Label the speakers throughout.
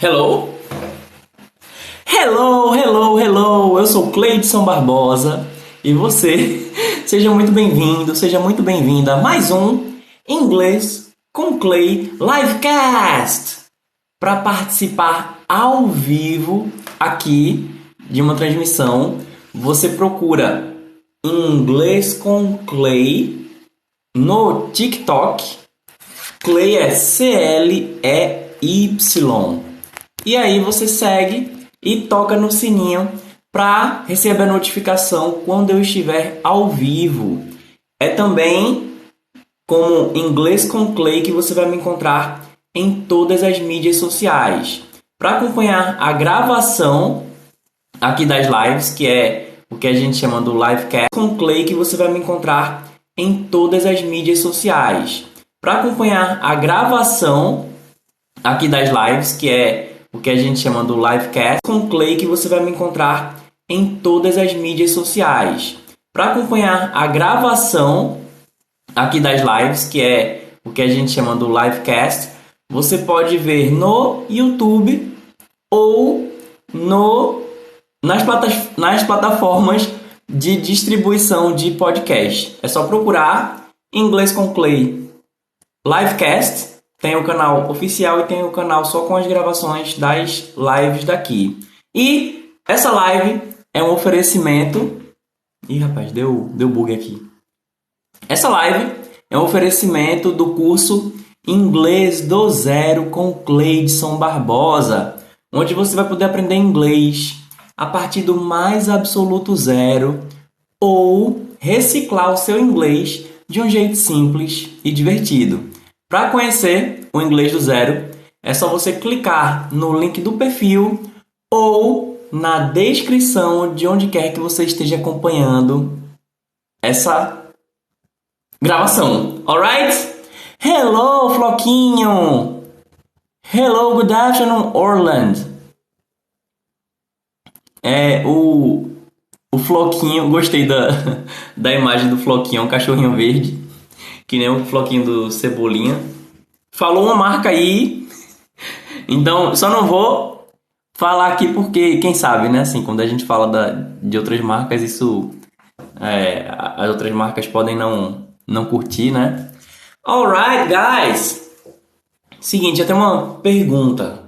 Speaker 1: Hello? Hello, hello, hello! Eu sou Cleidson Barbosa e você, seja muito bem-vindo, seja muito bem-vinda a mais um Inglês com Clay Livecast para participar ao vivo aqui de uma transmissão. Você procura Inglês com Clay no TikTok. Clay é C-L-E-Y. E aí você segue e toca no sininho para receber a notificação quando eu estiver ao vivo. É também como Inglês com Clay que você vai me encontrar em todas as mídias sociais. Para acompanhar a gravação aqui das lives, que é o que a gente chama do livecast com Clay, que você vai me encontrar em todas as mídias sociais. Para acompanhar a gravação aqui das lives, que é o que a gente chama do livecast com Clay, que você vai me encontrar em todas as mídias sociais. Para acompanhar a gravação aqui das lives, que é o que a gente chama do livecast, você pode ver no YouTube ou no nas, platas, nas plataformas de distribuição de podcast. É só procurar Inglês com Clay Livecast tem o canal oficial e tem o canal só com as gravações das lives daqui. E essa live é um oferecimento. Ih, rapaz, deu, deu bug aqui. Essa live é um oferecimento do curso Inglês do Zero com Cleidson Barbosa, onde você vai poder aprender inglês a partir do mais absoluto zero ou reciclar o seu inglês de um jeito simples e divertido. Para conhecer o inglês do zero, é só você clicar no link do perfil ou na descrição de onde quer que você esteja acompanhando essa gravação. Alright? Hello, Floquinho! Hello, good afternoon, Orland. É, o, o Floquinho, gostei da, da imagem do Floquinho, um cachorrinho verde que nem o floquinho do Cebolinha. Falou uma marca aí, então só não vou falar aqui porque, quem sabe, né? Assim, quando a gente fala da, de outras marcas, isso. É, as outras marcas podem não, não curtir, né? Alright, guys! Seguinte, eu tenho uma pergunta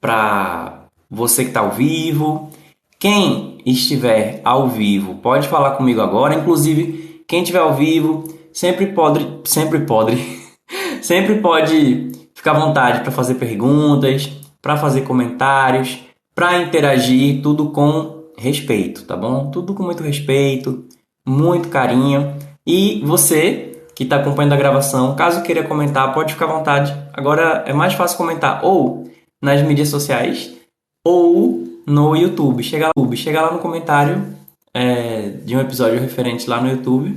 Speaker 1: para você que está ao vivo. Quem estiver ao vivo pode falar comigo agora. Inclusive, quem estiver ao vivo, sempre pode, sempre pode, sempre pode ficar à vontade para fazer perguntas, para fazer comentários, para interagir, tudo com respeito, tá bom? Tudo com muito respeito, muito carinho. E você que está acompanhando a gravação, caso queira comentar, pode ficar à vontade. Agora é mais fácil comentar ou nas mídias sociais ou no YouTube. Chega lá, chega lá no comentário é, de um episódio referente lá no YouTube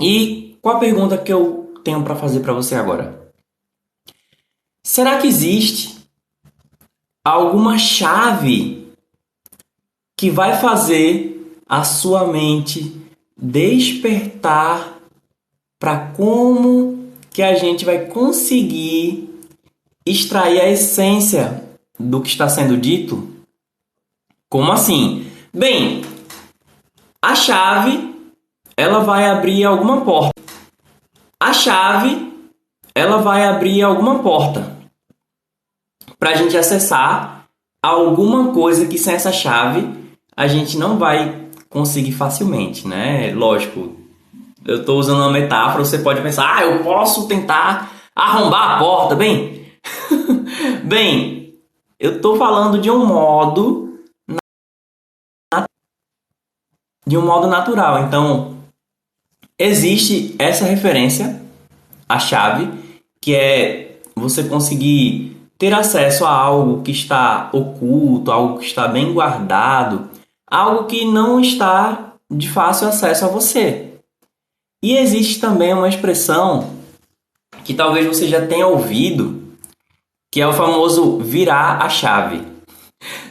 Speaker 1: e qual a pergunta que eu tenho para fazer para você agora? Será que existe alguma chave que vai fazer a sua mente despertar para como que a gente vai conseguir extrair a essência do que está sendo dito? Como assim? Bem, a chave ela vai abrir alguma porta. A chave, ela vai abrir alguma porta para a gente acessar alguma coisa que sem essa chave a gente não vai conseguir facilmente, né? Lógico, eu estou usando uma metáfora, você pode pensar, ah, eu posso tentar arrombar a porta, bem? bem, eu estou falando de um modo de um modo natural. Então, existe essa referência, a chave, que é você conseguir ter acesso a algo que está oculto, algo que está bem guardado, algo que não está de fácil acesso a você. E existe também uma expressão que talvez você já tenha ouvido, que é o famoso virar a chave.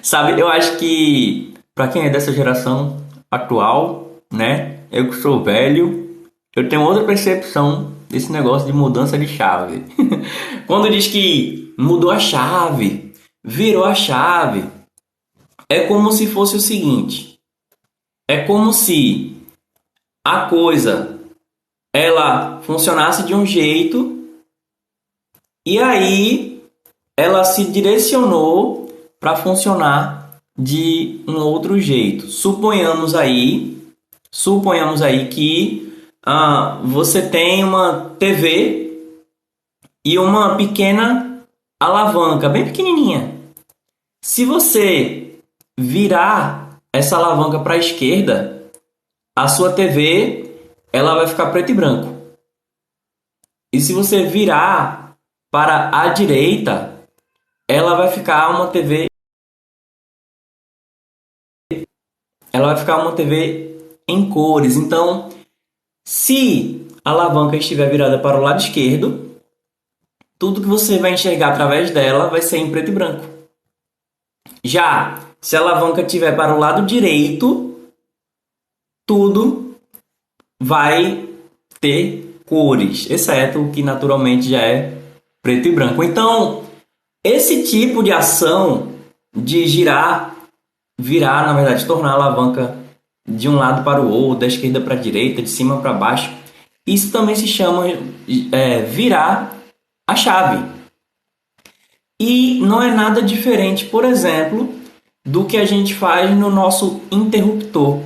Speaker 1: Sabe, eu acho que para quem é dessa geração atual, né? Eu que sou velho, eu tenho outra percepção desse negócio de mudança de chave. Quando diz que mudou a chave, virou a chave, é como se fosse o seguinte: é como se a coisa ela funcionasse de um jeito e aí ela se direcionou para funcionar de um outro jeito. Suponhamos aí, suponhamos aí que ah, você tem uma TV e uma pequena alavanca, bem pequenininha. Se você virar essa alavanca para a esquerda, a sua TV ela vai ficar preto e branco. E se você virar para a direita, ela vai ficar uma TV ela vai ficar uma TV em cores. Então, se a alavanca estiver virada para o lado esquerdo, tudo que você vai enxergar através dela vai ser em preto e branco. Já se a alavanca estiver para o lado direito, tudo vai ter cores, exceto o que naturalmente já é preto e branco. Então, esse tipo de ação de girar, virar, na verdade, tornar a alavanca de um lado para o outro, da esquerda para a direita, de cima para baixo. Isso também se chama é, virar a chave. E não é nada diferente, por exemplo, do que a gente faz no nosso interruptor.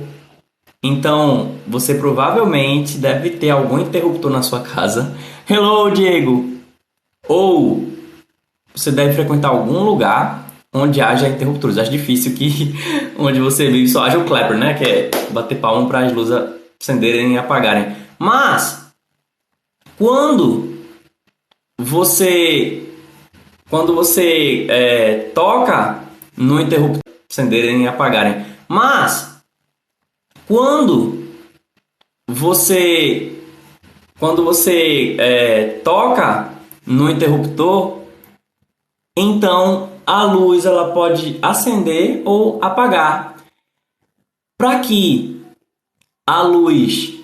Speaker 1: Então, você provavelmente deve ter algum interruptor na sua casa. Hello, Diego! Ou você deve frequentar algum lugar onde haja interruptores. Acho difícil que onde você vive só haja o clapper, né? Que é bater palma para as luzes acenderem e apagarem. Mas quando você quando você é, toca no interruptor acenderem e apagarem. Mas quando você quando você é, toca no interruptor, então a luz ela pode acender ou apagar. Para que a luz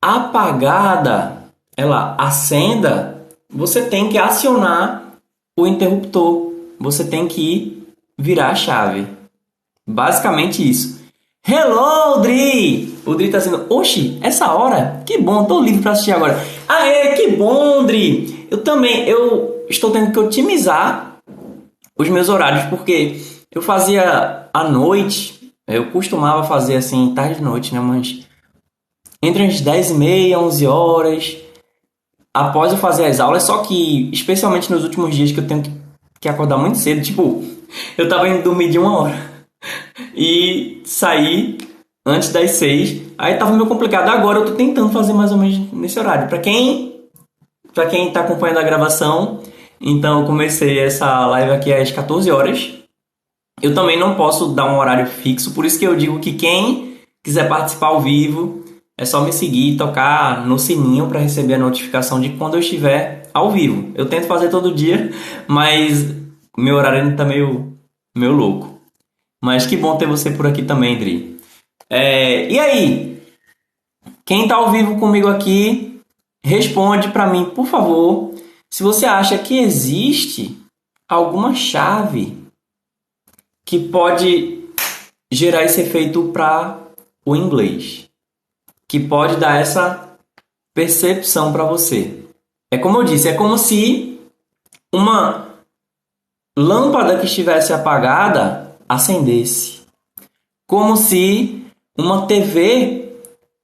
Speaker 1: apagada ela acenda, você tem que acionar o interruptor. Você tem que virar a chave. Basicamente isso. Hello, Dri! O Dri tá dizendo, oxi, essa hora? Que bom, tô livre para assistir agora. Aê, que bom, Dri! Eu também, eu estou tendo que otimizar os meus horários, porque eu fazia à noite, eu costumava fazer assim, tarde e noite, né? Mas entre as 10 e meia, 11 horas, após eu fazer as aulas, só que, especialmente nos últimos dias que eu tenho que acordar muito cedo, tipo, eu tava indo dormir de uma hora e sair antes das 6, aí tava meio complicado. Agora eu tô tentando fazer mais ou menos nesse horário. Para quem para quem tá acompanhando a gravação, então eu comecei essa live aqui às 14 horas. Eu também não posso dar um horário fixo, por isso que eu digo que quem quiser participar ao vivo é só me seguir e tocar no sininho para receber a notificação de quando eu estiver ao vivo. Eu tento fazer todo dia, mas meu horário ainda tá meio, meio louco. Mas que bom ter você por aqui também, Dri. É, e aí? Quem tá ao vivo comigo aqui, responde para mim, por favor, se você acha que existe alguma chave que pode gerar esse efeito para o inglês, que pode dar essa percepção para você. É como eu disse, é como se uma lâmpada que estivesse apagada acendesse. Como se uma TV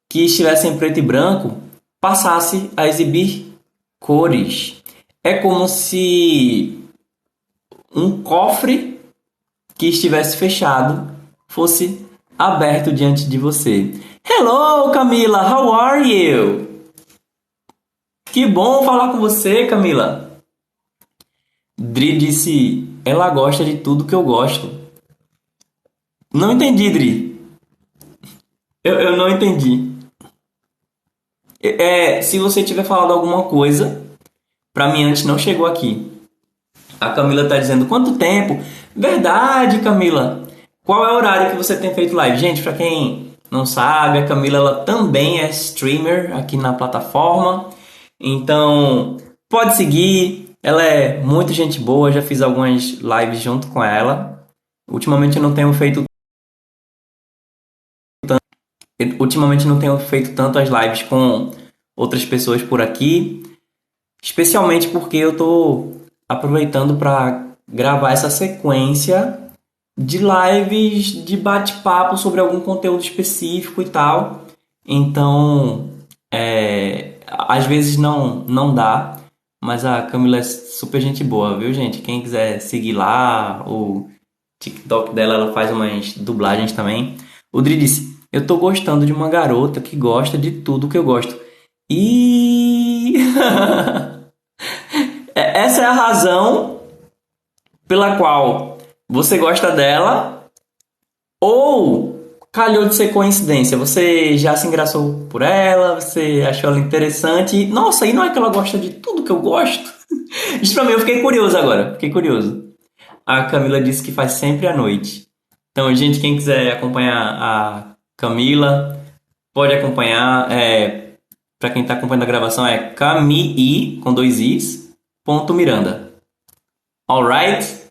Speaker 1: que estivesse em preto e branco passasse a exibir cores. É como se um cofre que estivesse fechado fosse aberto diante de você. Hello, Camila, how are you? Que bom falar com você, Camila. Dri disse: ela gosta de tudo que eu gosto. Não entendi, Dri. Eu, eu não entendi. É, se você tiver falado alguma coisa, para mim antes não chegou aqui. A Camila está dizendo quanto tempo? Verdade, Camila. Qual é o horário que você tem feito live? Gente, para quem não sabe, a Camila ela também é streamer aqui na plataforma. Então, pode seguir. Ela é muito gente boa, já fiz algumas lives junto com ela. Ultimamente eu não tenho feito ultimamente não tenho feito tanto as lives com outras pessoas por aqui, especialmente porque eu estou aproveitando para gravar essa sequência de lives de bate-papo sobre algum conteúdo específico e tal. Então, é, às vezes não, não dá, mas a Camila é super gente boa, viu, gente? Quem quiser seguir lá, o TikTok dela, ela faz umas dublagens também. O Dri disse: Eu tô gostando de uma garota que gosta de tudo que eu gosto. E. É, essa é a razão pela qual você gosta dela ou calhou de ser coincidência. Você já se engraçou por ela, você achou ela interessante. Nossa, e não é que ela gosta de tudo que eu gosto? Isso pra mim, eu fiquei curioso agora. Fiquei curioso. A Camila disse que faz sempre à noite. Então, gente, quem quiser acompanhar a Camila, pode acompanhar. É, para quem está acompanhando a gravação, é Camii, com dois Is, ponto Miranda. Alright?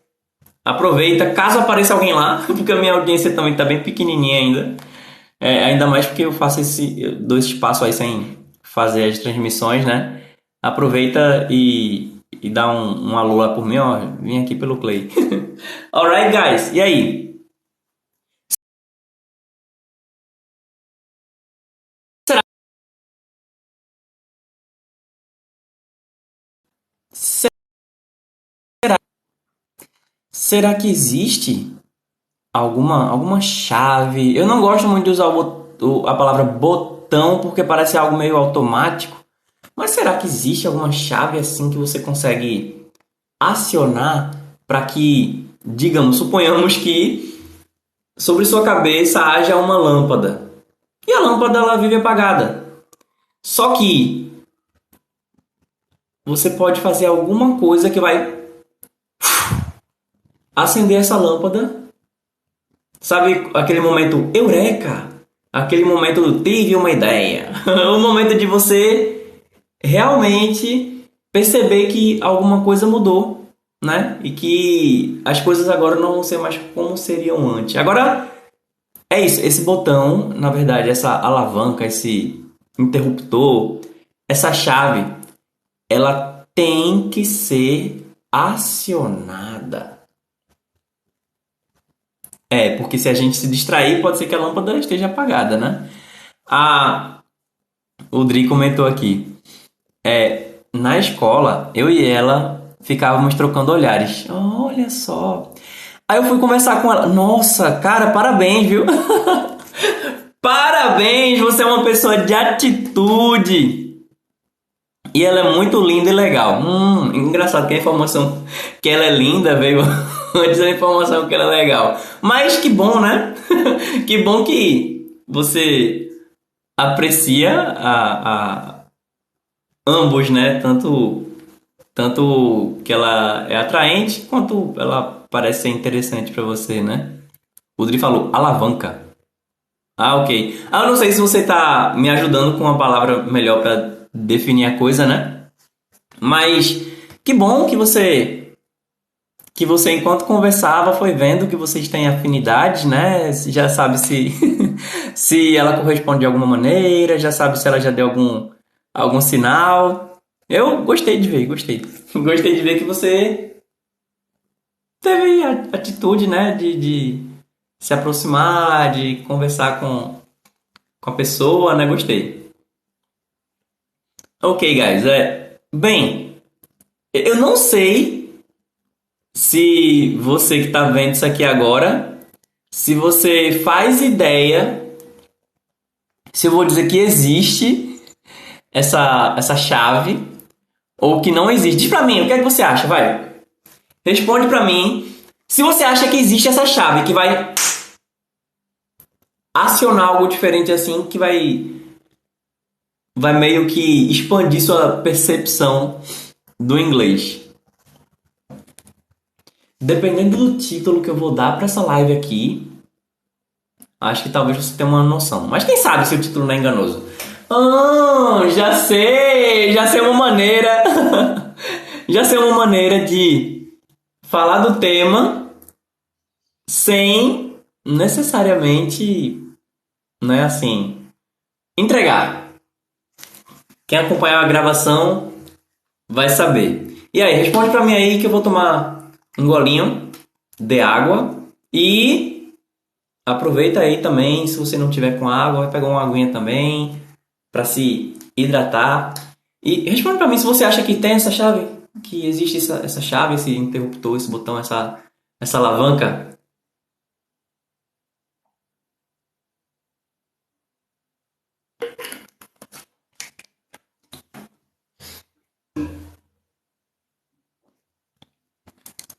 Speaker 1: Aproveita, caso apareça alguém lá, porque a minha audiência também está bem pequenininha ainda. É, ainda mais porque eu faço esse dois espaços aí sem fazer as transmissões, né? Aproveita e, e dá um, um alô lá por mim, ó. Vim aqui pelo Clay. Alright, guys. E aí? Será que existe alguma, alguma chave? Eu não gosto muito de usar o, a palavra botão porque parece algo meio automático. Mas será que existe alguma chave assim que você consegue acionar para que, digamos, suponhamos que sobre sua cabeça haja uma lâmpada e a lâmpada ela vive apagada. Só que você pode fazer alguma coisa que vai acender essa lâmpada. Sabe aquele momento eureka? Aquele momento tive uma ideia. o momento de você realmente perceber que alguma coisa mudou, né? E que as coisas agora não vão ser mais como seriam antes. Agora é isso, esse botão, na verdade, essa alavanca, esse interruptor, essa chave, ela tem que ser acionada. É, porque se a gente se distrair, pode ser que a lâmpada esteja apagada, né? A... O Dri comentou aqui. É, na escola, eu e ela ficávamos trocando olhares. Olha só. Aí eu fui conversar com ela. Nossa, cara, parabéns, viu? parabéns, você é uma pessoa de atitude. E ela é muito linda e legal. Hum, engraçado que a informação que ela é linda veio antes da informação que ela é legal. Mas que bom, né? que bom que você aprecia a, a ambos, né? Tanto tanto que ela é atraente quanto ela parece ser interessante para você, né? O Dri falou alavanca. Ah, ok. Ah, eu não sei se você tá me ajudando com uma palavra melhor para definir a coisa, né? Mas que bom que você que você, enquanto conversava, foi vendo que vocês têm afinidade, né? Já sabe se, se ela corresponde de alguma maneira, já sabe se ela já deu algum, algum sinal. Eu gostei de ver, gostei. Gostei de ver que você teve a atitude, né? De, de se aproximar, de conversar com, com a pessoa, né? Gostei. Ok, guys. É, bem, eu não sei se você que está vendo isso aqui agora, se você faz ideia, se eu vou dizer que existe essa, essa chave ou que não existe. Diz pra mim, o que é que você acha? Vai. Responde pra mim se você acha que existe essa chave que vai acionar algo diferente assim, que vai vai meio que expandir sua percepção do inglês. Dependendo do título que eu vou dar para essa live aqui, acho que talvez você tenha uma noção. Mas quem sabe se o título não é enganoso? Ah, já sei! Já sei uma maneira. já sei uma maneira de falar do tema sem necessariamente, né, assim, entregar. Quem acompanhar a gravação vai saber. E aí, responde para mim aí que eu vou tomar um golinho de água e aproveita aí também, se você não tiver com água, vai pegar uma aguinha também para se hidratar. E responde para mim se você acha que tem essa chave, que existe essa, essa chave, esse interruptor, esse botão, essa, essa alavanca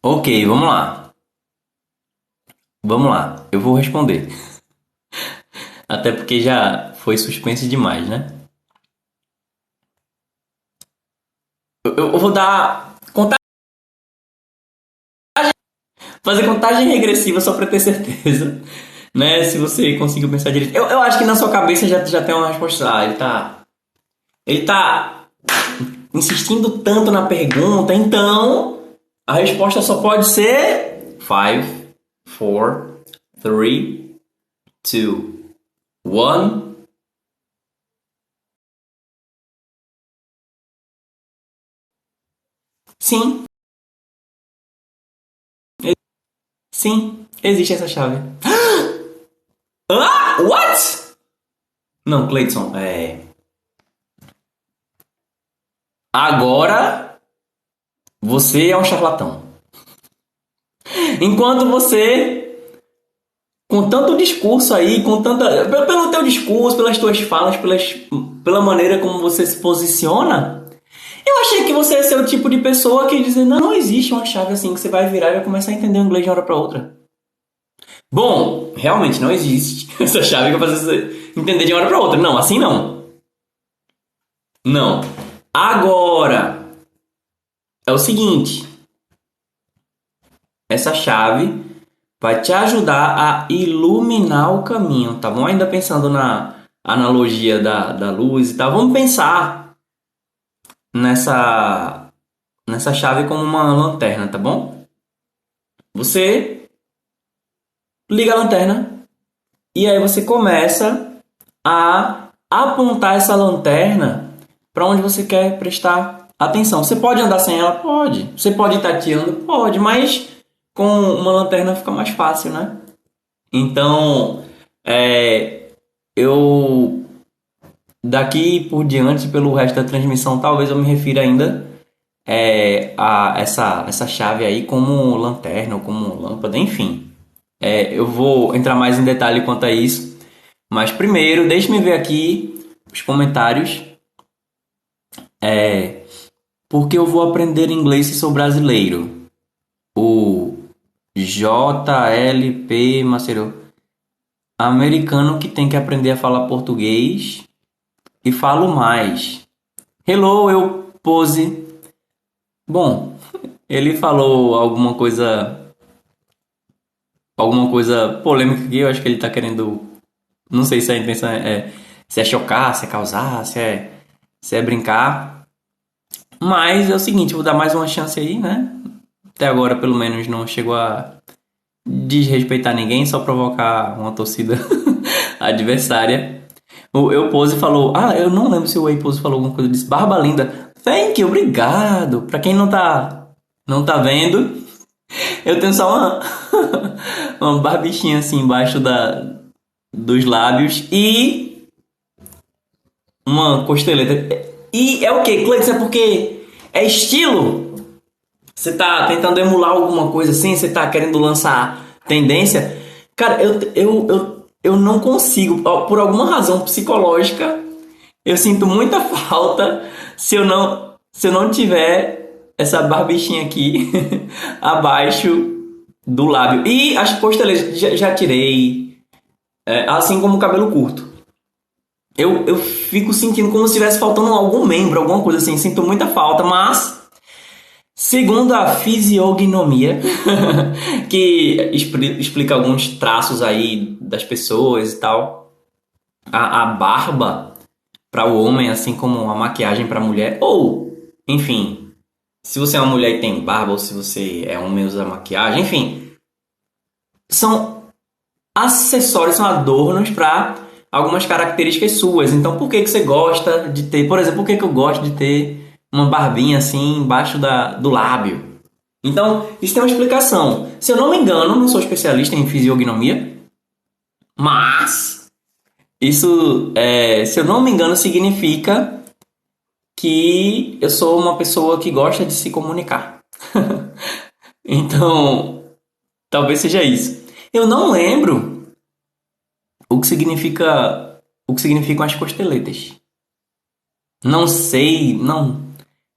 Speaker 1: Ok, vamos lá. Vamos lá, eu vou responder. Até porque já foi suspense demais, né? Eu, eu vou dar contagem. Fazer contagem regressiva só pra ter certeza. Né? Se você conseguiu pensar direito. Eu, eu acho que na sua cabeça já, já tem uma resposta. Ah, ele tá. Ele tá insistindo tanto na pergunta, então a resposta só pode ser 5, 4, 3, 2, 1. Sim. Sim, existe essa chave. Ah! What? Não, Cleiton, é. Agora você é um charlatão. Enquanto você, com tanto discurso aí, com tanta. pelo teu discurso, pelas tuas falas, pelas, pela maneira como você se posiciona, eu achei que você ia ser o tipo de pessoa que dizer, não, não existe uma chave assim que você vai virar e vai começar a entender o inglês de uma hora para outra. Bom, realmente não existe essa chave que vai fazer você entender de uma hora para outra. Não, assim não. Não. Agora, é o seguinte: essa chave vai te ajudar a iluminar o caminho, tá bom? Ainda pensando na analogia da, da luz e tal, vamos pensar nessa, nessa chave como uma lanterna, tá bom? Você liga a lanterna e aí você começa a apontar essa lanterna para onde você quer prestar Atenção, você pode andar sem ela? Pode. Você pode ir tateando? Pode, mas com uma lanterna fica mais fácil, né? Então, é, eu daqui por diante, pelo resto da transmissão, talvez eu me refira ainda é, a essa, essa chave aí como lanterna ou como lâmpada, enfim. É, eu vou entrar mais em detalhe quanto a isso. Mas primeiro, deixe-me ver aqui os comentários. É, porque eu vou aprender inglês se sou brasileiro. O JLP Maceió. Americano que tem que aprender a falar português e falo mais. Hello, eu pose. Bom, ele falou alguma coisa alguma coisa polêmica aqui, eu acho que ele tá querendo não sei se a intenção é, é se é chocar, se é causar, se é se é brincar. Mas é o seguinte, vou dar mais uma chance aí, né? Até agora, pelo menos, não chegou a desrespeitar ninguém, só provocar uma torcida adversária. O Eu Pose falou, ah, eu não lembro se o Way Pose falou alguma coisa disso. Barba linda, thank you, obrigado. Pra quem não tá, não tá vendo, eu tenho só uma, uma barbichinha assim embaixo da, dos lábios e uma costeleta. E é o que, Cleiton? É porque é estilo? Você tá tentando emular alguma coisa assim? Você tá querendo lançar tendência? Cara, eu, eu, eu, eu não consigo, por alguma razão psicológica, eu sinto muita falta se eu não, se eu não tiver essa barbichinha aqui abaixo do lábio. E as costeletas já, já tirei, é, assim como o cabelo curto eu, eu fico sentindo como se estivesse faltando algum membro, alguma coisa assim. Sinto muita falta, mas Segundo a fisiognomia, que explica alguns traços aí das pessoas e tal, a, a barba para o homem, assim como a maquiagem para a mulher, ou, enfim, se você é uma mulher e tem barba, ou se você é homem e usa maquiagem, enfim, são acessórios, são adornos para algumas características suas. Então, por que, que você gosta de ter, por exemplo, por que, que eu gosto de ter uma barbinha assim embaixo da, do lábio. Então, isso tem uma explicação. Se eu não me engano, não sou especialista em fisiognomia, mas isso, é, se eu não me engano, significa que eu sou uma pessoa que gosta de se comunicar. então, talvez seja isso. Eu não lembro o que significa o que significam as costeletas. Não sei, não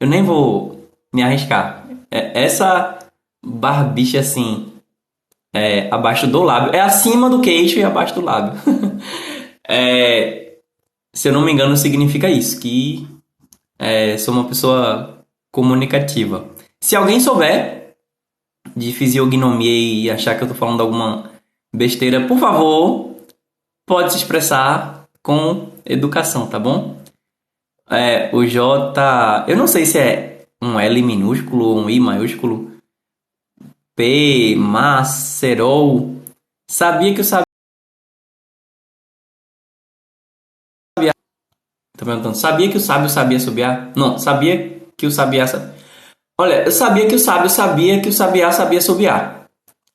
Speaker 1: eu nem vou me arriscar. É, essa barbicha assim, é, abaixo do lábio, é acima do queixo e abaixo do lábio. é, se eu não me engano, significa isso, que é, sou uma pessoa comunicativa. Se alguém souber de fisiognomia e achar que eu tô falando alguma besteira, por favor, pode se expressar com educação, tá bom? É, o J. Eu não sei se é um L minúsculo ou um I maiúsculo. P. Macerou. Sabia que o sabia. Tá perguntando. Sabia que o sábio sabia subiar? Não, sabia que o sabiá. Olha, eu sabia que o sábio sabia que o sabiá sabia subiar.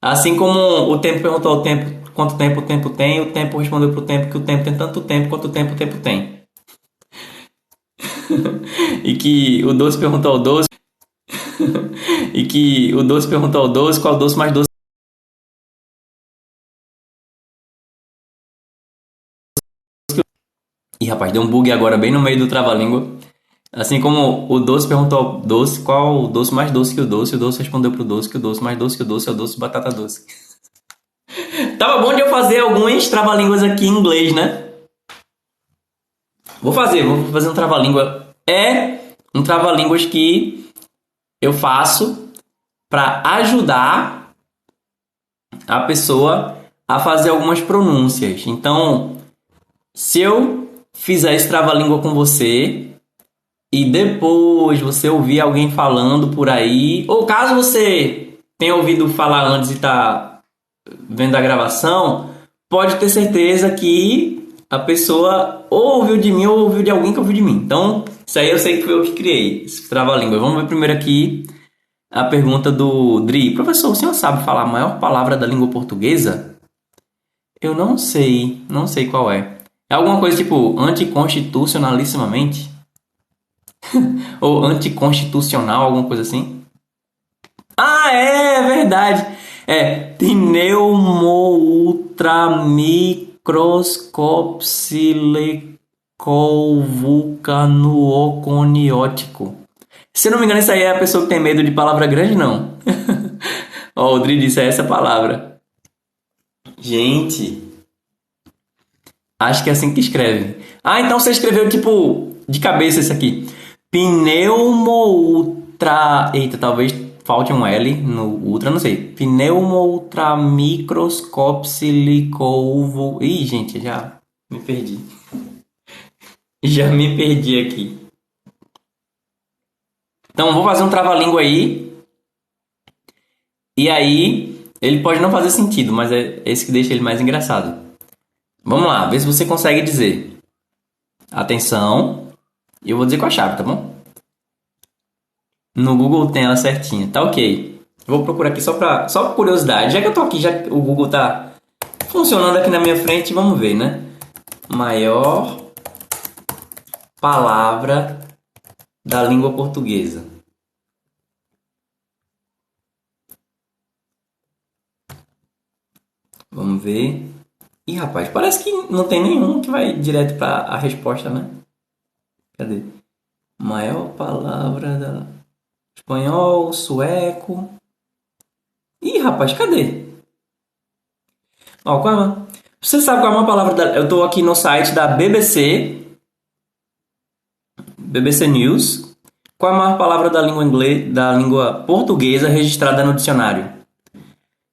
Speaker 1: Assim como o tempo perguntou ao tempo quanto tempo o tempo tem, o tempo respondeu para o tempo que o tempo tem tanto tempo quanto tempo o tempo tem. e que o doce perguntou ao doce. e que o doce perguntou ao doce qual doce mais doce. E rapaz, deu um bug agora bem no meio do trava-língua. Assim como o doce perguntou ao doce qual o doce mais doce que o doce, o doce respondeu pro doce que o doce mais doce que o doce é o doce batata doce. Tava bom de eu fazer alguns trava-línguas aqui em inglês, né? Vou fazer, vou fazer um trava-língua. É um trava-línguas que eu faço para ajudar a pessoa a fazer algumas pronúncias. Então, se eu fizer esse trava-língua com você e depois você ouvir alguém falando por aí, ou caso você tenha ouvido falar antes e está vendo a gravação, pode ter certeza que a pessoa ou ouviu de mim ou ouviu de alguém que ouviu de mim. Então, isso aí eu sei que foi eu que criei, esse trava-língua. Vamos ver primeiro aqui a pergunta do Dri. Professor, o senhor sabe falar a maior palavra da língua portuguesa? Eu não sei, não sei qual é. É alguma coisa tipo anticonstitucionalissimamente? ou anticonstitucional, alguma coisa assim? Ah, é, é verdade. É pneumoultramic microscopsilecolvulcanooconiótico. Se não me engano, isso aí é a pessoa que tem medo de palavra grande, não. Ó, o Dri disse é essa palavra. Gente. Acho que é assim que escreve. Ah, então você escreveu tipo de cabeça isso aqui. Pneumoultra. Eita, talvez falte um L no ultra, não sei. Pneumoultramicroscopsilicouvo. Ih, gente, já me perdi. Já me perdi aqui. Então, vou fazer um trava-língua aí. E aí, ele pode não fazer sentido, mas é esse que deixa ele mais engraçado. Vamos lá, ver se você consegue dizer. Atenção. Eu vou dizer com a chave, tá bom? No Google tem ela certinha. Tá ok. Vou procurar aqui só pra. Só por curiosidade. Já que eu tô aqui, já o Google tá funcionando aqui na minha frente, vamos ver, né? Maior palavra da língua portuguesa. Vamos ver. Ih, rapaz, parece que não tem nenhum que vai direto para a resposta, né? Cadê? Maior palavra da espanhol, sueco. Ih, rapaz, cadê? Ó, qual é? Você sabe qual é uma palavra da... Eu estou aqui no site da BBC, BBC News. Qual é a maior palavra da língua inglesa, da língua portuguesa registrada no dicionário?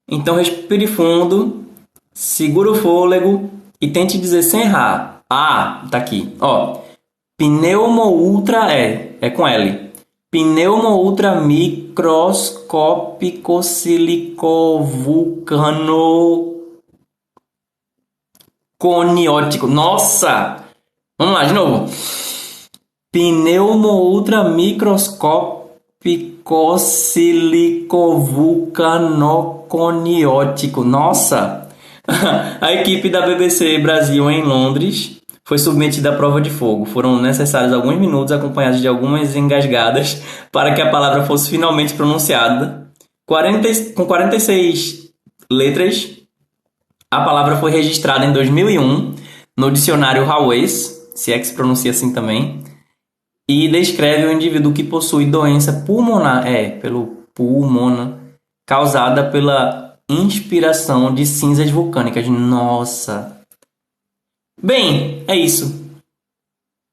Speaker 1: Então respire fundo, segura o fôlego e tente dizer sem errar. Ah, tá aqui. Ó, pneumo ultra é, é com L. Pneumo ultra microscópico silicovulcano coniótico. Nossa! Vamos lá, de novo. Pneumo ultra microscópico silicovulcanoconiótico. Nossa! A equipe da BBC Brasil em Londres foi submetida à prova de fogo. Foram necessários alguns minutos acompanhados de algumas engasgadas para que a palavra fosse finalmente pronunciada. 40, com 46 letras, a palavra foi registrada em 2001 no dicionário Howes, se é que se pronuncia assim também, e descreve o indivíduo que possui doença pulmonar, é, pelo pulmona, causada pela inspiração de cinzas vulcânicas. Nossa! Bem, é isso.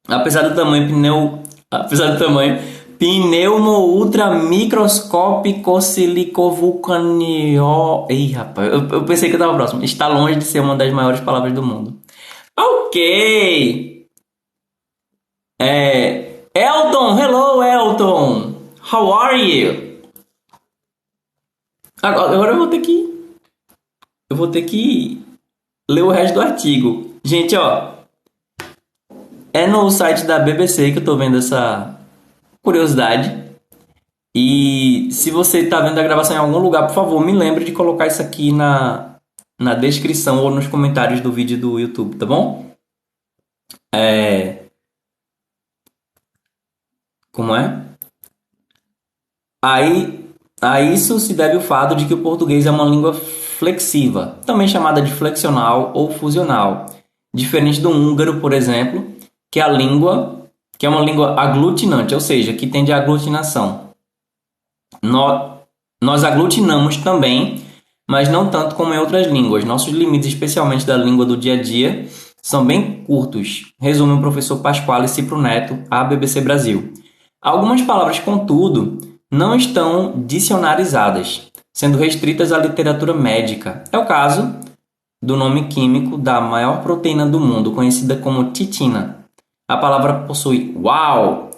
Speaker 1: Apesar do tamanho pneu, apesar do tamanho pneumo ultra microscópico silicovulcanio. Ei, rapaz, eu, eu pensei que eu tava próximo. Está longe de ser uma das maiores palavras do mundo. Ok. É, Elton, hello Elton. How are you? Agora, agora eu vou ter que eu vou ter que ler o resto do artigo. Gente, ó, é no site da BBC que eu tô vendo essa curiosidade. E se você está vendo a gravação em algum lugar, por favor, me lembre de colocar isso aqui na, na descrição ou nos comentários do vídeo do YouTube, tá bom? É, como é? Aí, a isso se deve o fato de que o português é uma língua flexiva, também chamada de flexional ou fusional, diferente do húngaro, por exemplo, que é a língua que é uma língua aglutinante, ou seja, que tende à aglutinação. Nós, nós aglutinamos também, mas não tanto como em outras línguas. Nossos limites, especialmente da língua do dia a dia, são bem curtos, resume o professor Pasquale Cipro Neto, à BBC Brasil. Algumas palavras, contudo, não estão dicionarizadas, sendo restritas à literatura médica. É o caso do nome químico da maior proteína do mundo, conhecida como titina. A palavra possui, uau,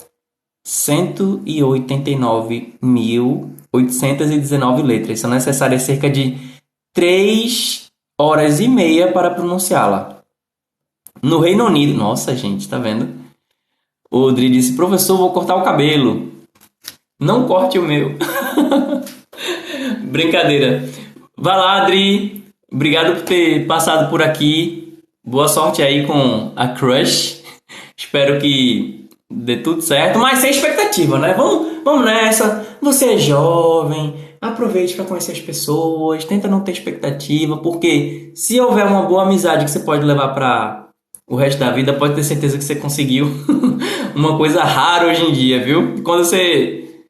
Speaker 1: 189.819 letras. São necessárias cerca de 3 horas e meia para pronunciá-la. No Reino Unido, nossa gente, tá vendo? O Dri disse: Professor, vou cortar o cabelo. Não corte o meu. Brincadeira. Vai lá, Adri. Obrigado por ter passado por aqui. Boa sorte aí com a Crush. Espero que dê tudo certo, mas sem expectativa, né? Vamos, vamos nessa. Você é jovem, aproveite para conhecer as pessoas, tenta não ter expectativa, porque se houver uma boa amizade que você pode levar para o resto da vida, pode ter certeza que você conseguiu uma coisa rara hoje em dia, viu? Quando você.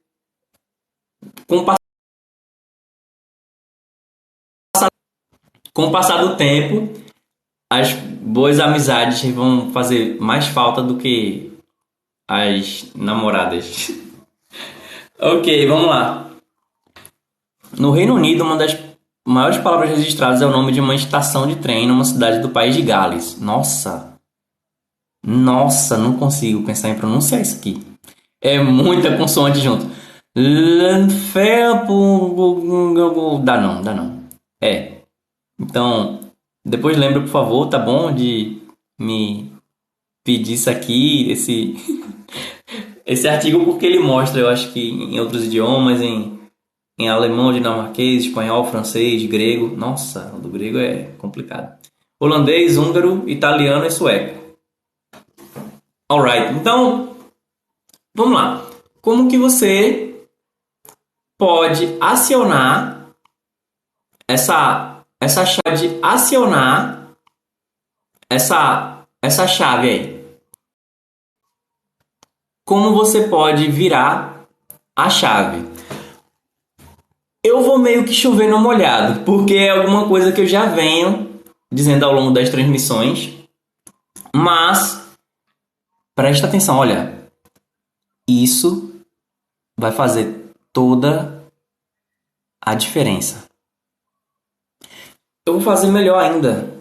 Speaker 1: Com o passar do tempo, as boas amizades vão fazer mais falta do que as namoradas. ok, vamos lá. No Reino Unido, uma das maiores palavras registradas é o nome de uma estação de trem numa cidade do país de Gales. Nossa! Nossa, não consigo pensar em pronunciar isso aqui. É muita consoante junto. Dá não, dá não. É. Então, depois lembra, por favor, tá bom? De me pedir isso aqui, esse, esse artigo, porque ele mostra, eu acho que em outros idiomas, em, em alemão, dinamarquês, espanhol, francês, grego. Nossa, o do grego é complicado. Holandês, húngaro, italiano e sueco. Alright, então vamos lá. Como que você pode acionar essa essa chave de acionar essa essa chave aí? Como você pode virar a chave? Eu vou meio que chover no molhado, porque é alguma coisa que eu já venho dizendo ao longo das transmissões, mas Presta atenção, olha. Isso vai fazer toda a diferença. Eu vou fazer melhor ainda.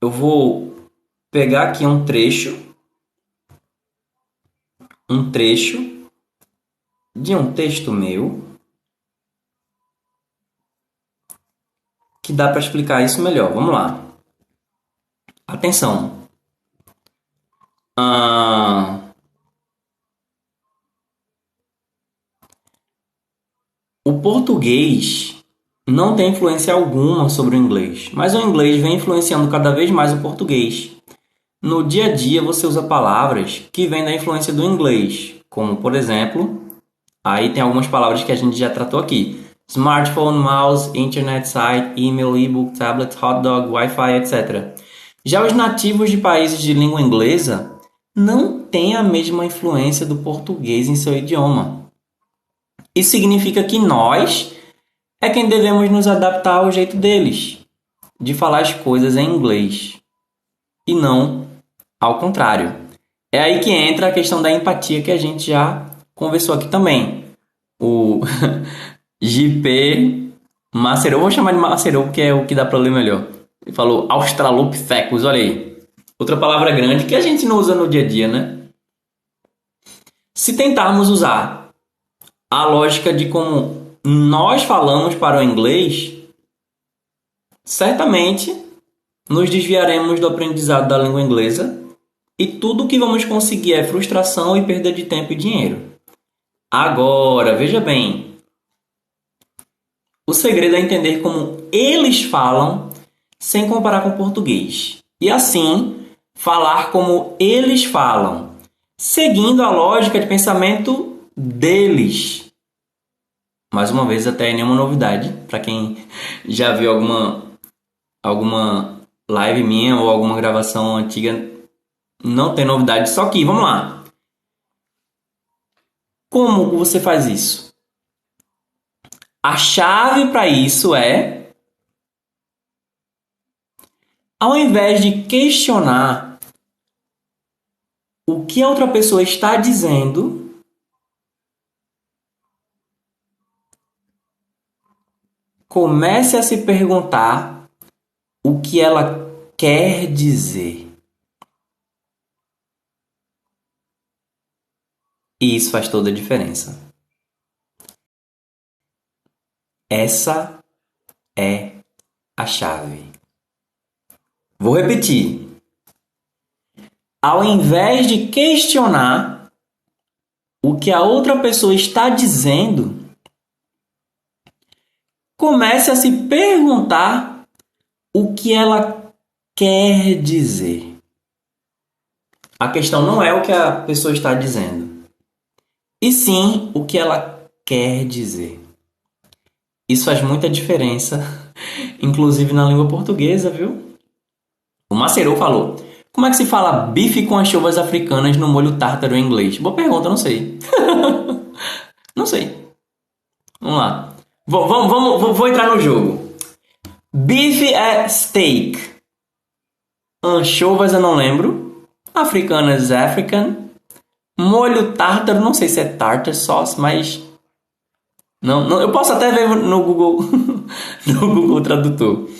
Speaker 1: Eu vou pegar aqui um trecho, um trecho de um texto meu que dá para explicar isso melhor. Vamos lá. Atenção. Ah, o português não tem influência alguma sobre o inglês, mas o inglês vem influenciando cada vez mais o português. No dia a dia você usa palavras que vêm da influência do inglês, como por exemplo, aí tem algumas palavras que a gente já tratou aqui: smartphone, mouse, internet site, email, e-book, tablet, hot dog, Wi-Fi, etc. Já os nativos de países de língua inglesa não têm a mesma influência do português em seu idioma. Isso significa que nós é quem devemos nos adaptar ao jeito deles, de falar as coisas em inglês, e não ao contrário. É aí que entra a questão da empatia que a gente já conversou aqui também. O JP Macerou, vou chamar de Macerou porque é o que dá para ler melhor. Ele falou Australopithecus, olha aí. Outra palavra grande que a gente não usa no dia a dia, né? Se tentarmos usar a lógica de como nós falamos para o inglês, certamente nos desviaremos do aprendizado da língua inglesa e tudo o que vamos conseguir é frustração e perda de tempo e dinheiro. Agora, veja bem, o segredo é entender como eles falam sem comparar com o português. E assim, falar como eles falam, seguindo a lógica de pensamento deles mais uma vez até nenhuma novidade. Para quem já viu alguma alguma live minha ou alguma gravação antiga não tem novidade. Só que vamos lá. Como você faz isso? A chave para isso é ao invés de questionar o que a outra pessoa está dizendo comece a se perguntar o que ela quer dizer. E isso faz toda a diferença. Essa é a chave. Vou repetir. Ao invés de questionar o que a outra pessoa está dizendo, comece a se perguntar o que ela quer dizer. A questão não é o que a pessoa está dizendo, e sim o que ela quer dizer. Isso faz muita diferença, inclusive na língua portuguesa, viu? O Macerou falou: Como é que se fala bife com as chuvas africanas no molho tártaro em inglês? Boa pergunta, não sei. não sei. Vamos lá. Vamos, vamos, vou entrar no jogo. Beef é steak. Anchovas eu não lembro. Africanas African. Molho tártaro, não sei se é tartar sauce, mas não, não, eu posso até ver no Google no Google Tradutor.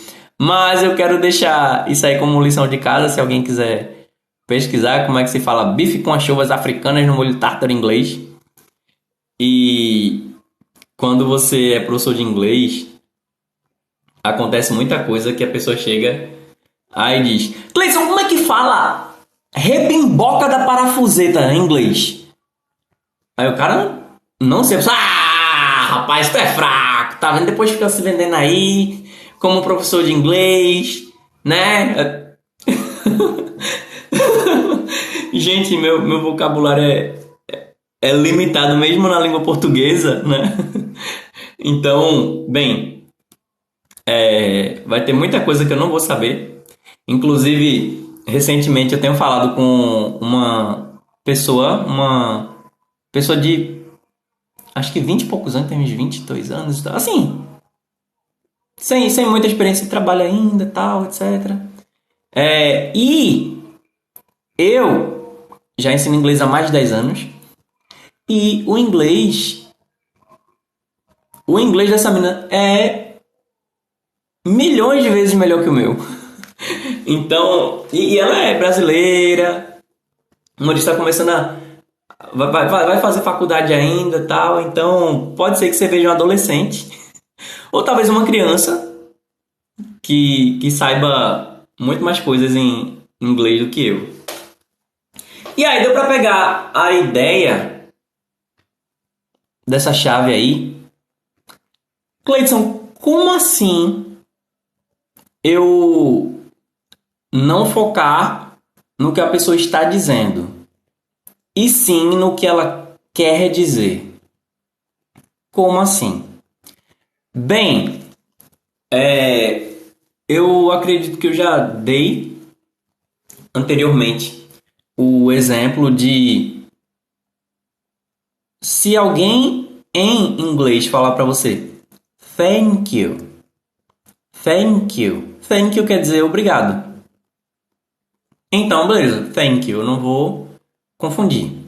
Speaker 1: Mas eu quero deixar isso aí como lição de casa, se alguém quiser pesquisar como é que se fala bife com anchovas africanas no molho tártaro inglês. E quando você é professor de inglês, acontece muita coisa que a pessoa chega aí diz: Cleison, como é que fala rebimboca da parafuseta em inglês? Aí o cara não sei, ah, rapaz, tu é fraco, tá vendo? Depois fica se vendendo aí como professor de inglês, né? Gente, meu, meu vocabulário é, é limitado mesmo na língua portuguesa, né? Então, bem, é, vai ter muita coisa que eu não vou saber. Inclusive, recentemente eu tenho falado com uma pessoa, uma pessoa de acho que 20 e poucos anos, tem uns 22 anos, assim, sem, sem muita experiência de trabalho ainda, tal, etc. É, e eu já ensino inglês há mais de 10 anos E o inglês. O inglês dessa menina é milhões de vezes melhor que o meu. Então, e, ela é brasileira, uma está começando a. Vai, vai, vai fazer faculdade ainda tal, então pode ser que você veja um adolescente, ou talvez uma criança que, que saiba muito mais coisas em inglês do que eu. E aí deu para pegar a ideia dessa chave aí. Cleiton, como assim eu não focar no que a pessoa está dizendo, e sim no que ela quer dizer? Como assim? Bem, é, eu acredito que eu já dei anteriormente o exemplo de se alguém em inglês falar para você thank you, thank you, thank you quer dizer obrigado. Então, beleza, thank you, não vou confundir.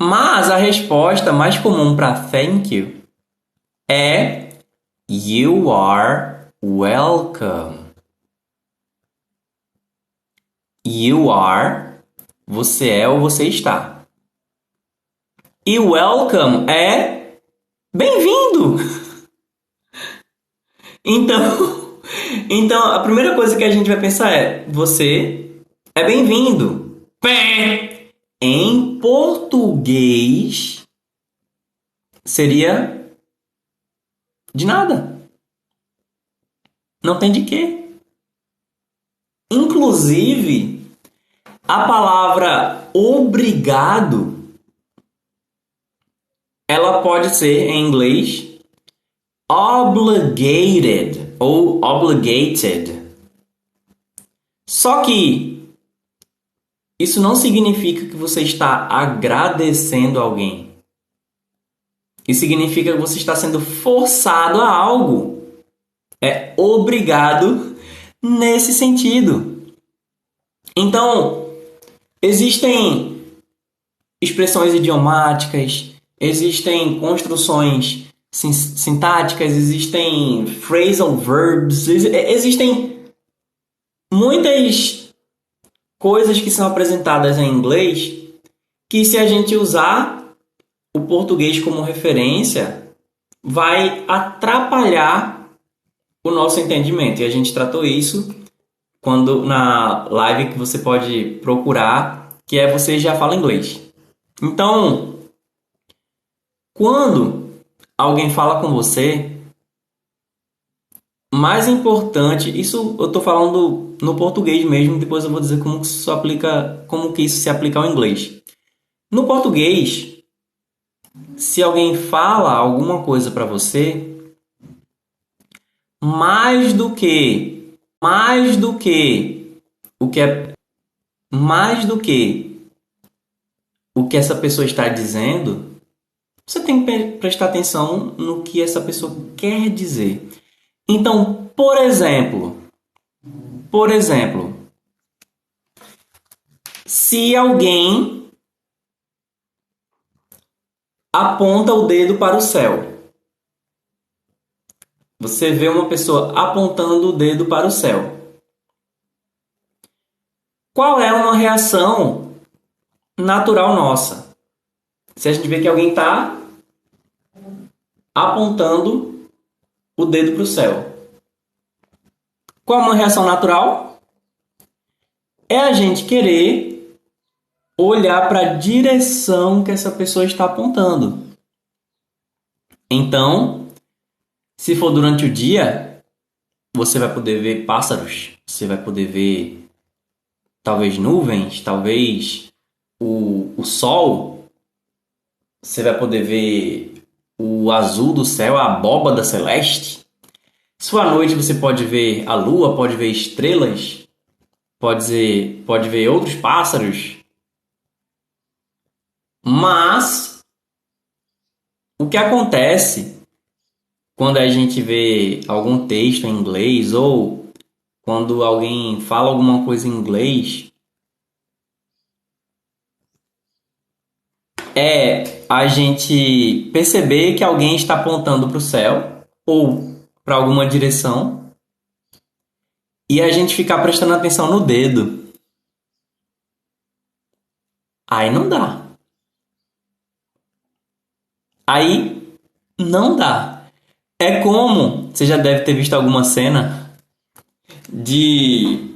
Speaker 1: Mas a resposta mais comum para thank you é you are welcome. You are, você é ou você está. E welcome é bem-vindo. Então, então a primeira coisa que a gente vai pensar é você é bem-vindo. Em português seria de nada. Não tem de quê. Inclusive, a palavra obrigado ela pode ser em inglês obligated ou obligated. Só que isso não significa que você está agradecendo alguém. Isso significa que você está sendo forçado a algo. É obrigado nesse sentido. Então, Existem expressões idiomáticas, existem construções sintáticas, existem phrasal verbs, existem muitas coisas que são apresentadas em inglês que se a gente usar o português como referência, vai atrapalhar o nosso entendimento. E a gente tratou isso quando na live que você pode procurar, que é você já fala inglês. Então, quando alguém fala com você, mais importante, isso eu estou falando no português mesmo, depois eu vou dizer como que isso aplica, como que isso se aplica ao inglês. No português, se alguém fala alguma coisa para você, mais do que mais do que o que é mais do que o que essa pessoa está dizendo, você tem que prestar atenção no que essa pessoa quer dizer. Então, por exemplo, por exemplo, se alguém aponta o dedo para o céu, você vê uma pessoa apontando o dedo para o céu. Qual é uma reação natural nossa? Se a gente vê que alguém está apontando o dedo para o céu. Qual é uma reação natural? É a gente querer olhar para a direção que essa pessoa está apontando. Então, se for durante o dia, você vai poder ver pássaros, você vai poder ver talvez nuvens, talvez o, o sol, você vai poder ver o azul do céu, a abóbada celeste. À noite, você pode ver a lua, pode ver estrelas, pode ver, pode ver outros pássaros. Mas o que acontece quando a gente vê algum texto em inglês ou quando alguém fala alguma coisa em inglês, é a gente perceber que alguém está apontando para o céu ou para alguma direção e a gente ficar prestando atenção no dedo. Aí não dá. Aí não dá. É como, você já deve ter visto alguma cena de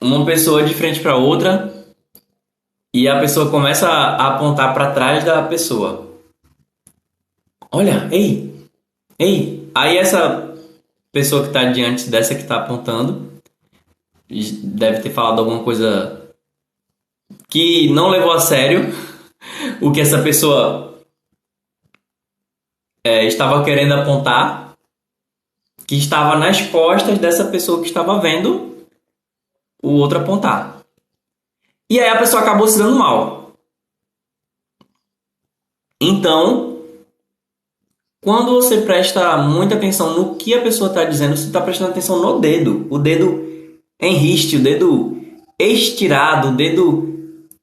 Speaker 1: uma pessoa de frente para outra e a pessoa começa a apontar para trás da pessoa. Olha, ei, ei. Aí essa pessoa que está diante dessa que está apontando deve ter falado alguma coisa que não levou a sério o que essa pessoa é, estava querendo apontar, que estava nas costas dessa pessoa que estava vendo o outro apontar. E aí a pessoa acabou se dando mal. Então, quando você presta muita atenção no que a pessoa está dizendo, você está prestando atenção no dedo. O dedo em riste, o dedo estirado, o dedo.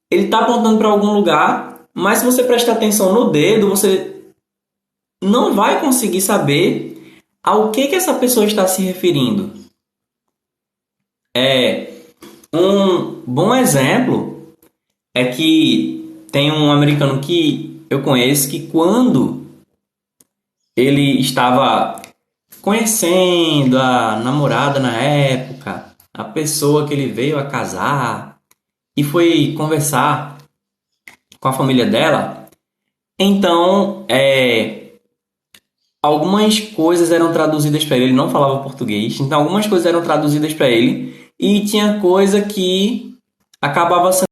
Speaker 1: Ele está apontando para algum lugar, mas se você prestar atenção no dedo, você não vai conseguir saber ao que, que essa pessoa está se referindo. É, um bom exemplo é que tem um americano que eu conheço que quando ele estava conhecendo a namorada na época, a pessoa que ele veio a casar e foi conversar com a família dela, então é, algumas coisas eram traduzidas para ele, ele não falava português, então algumas coisas eram traduzidas para ele e tinha coisa que acabava sendo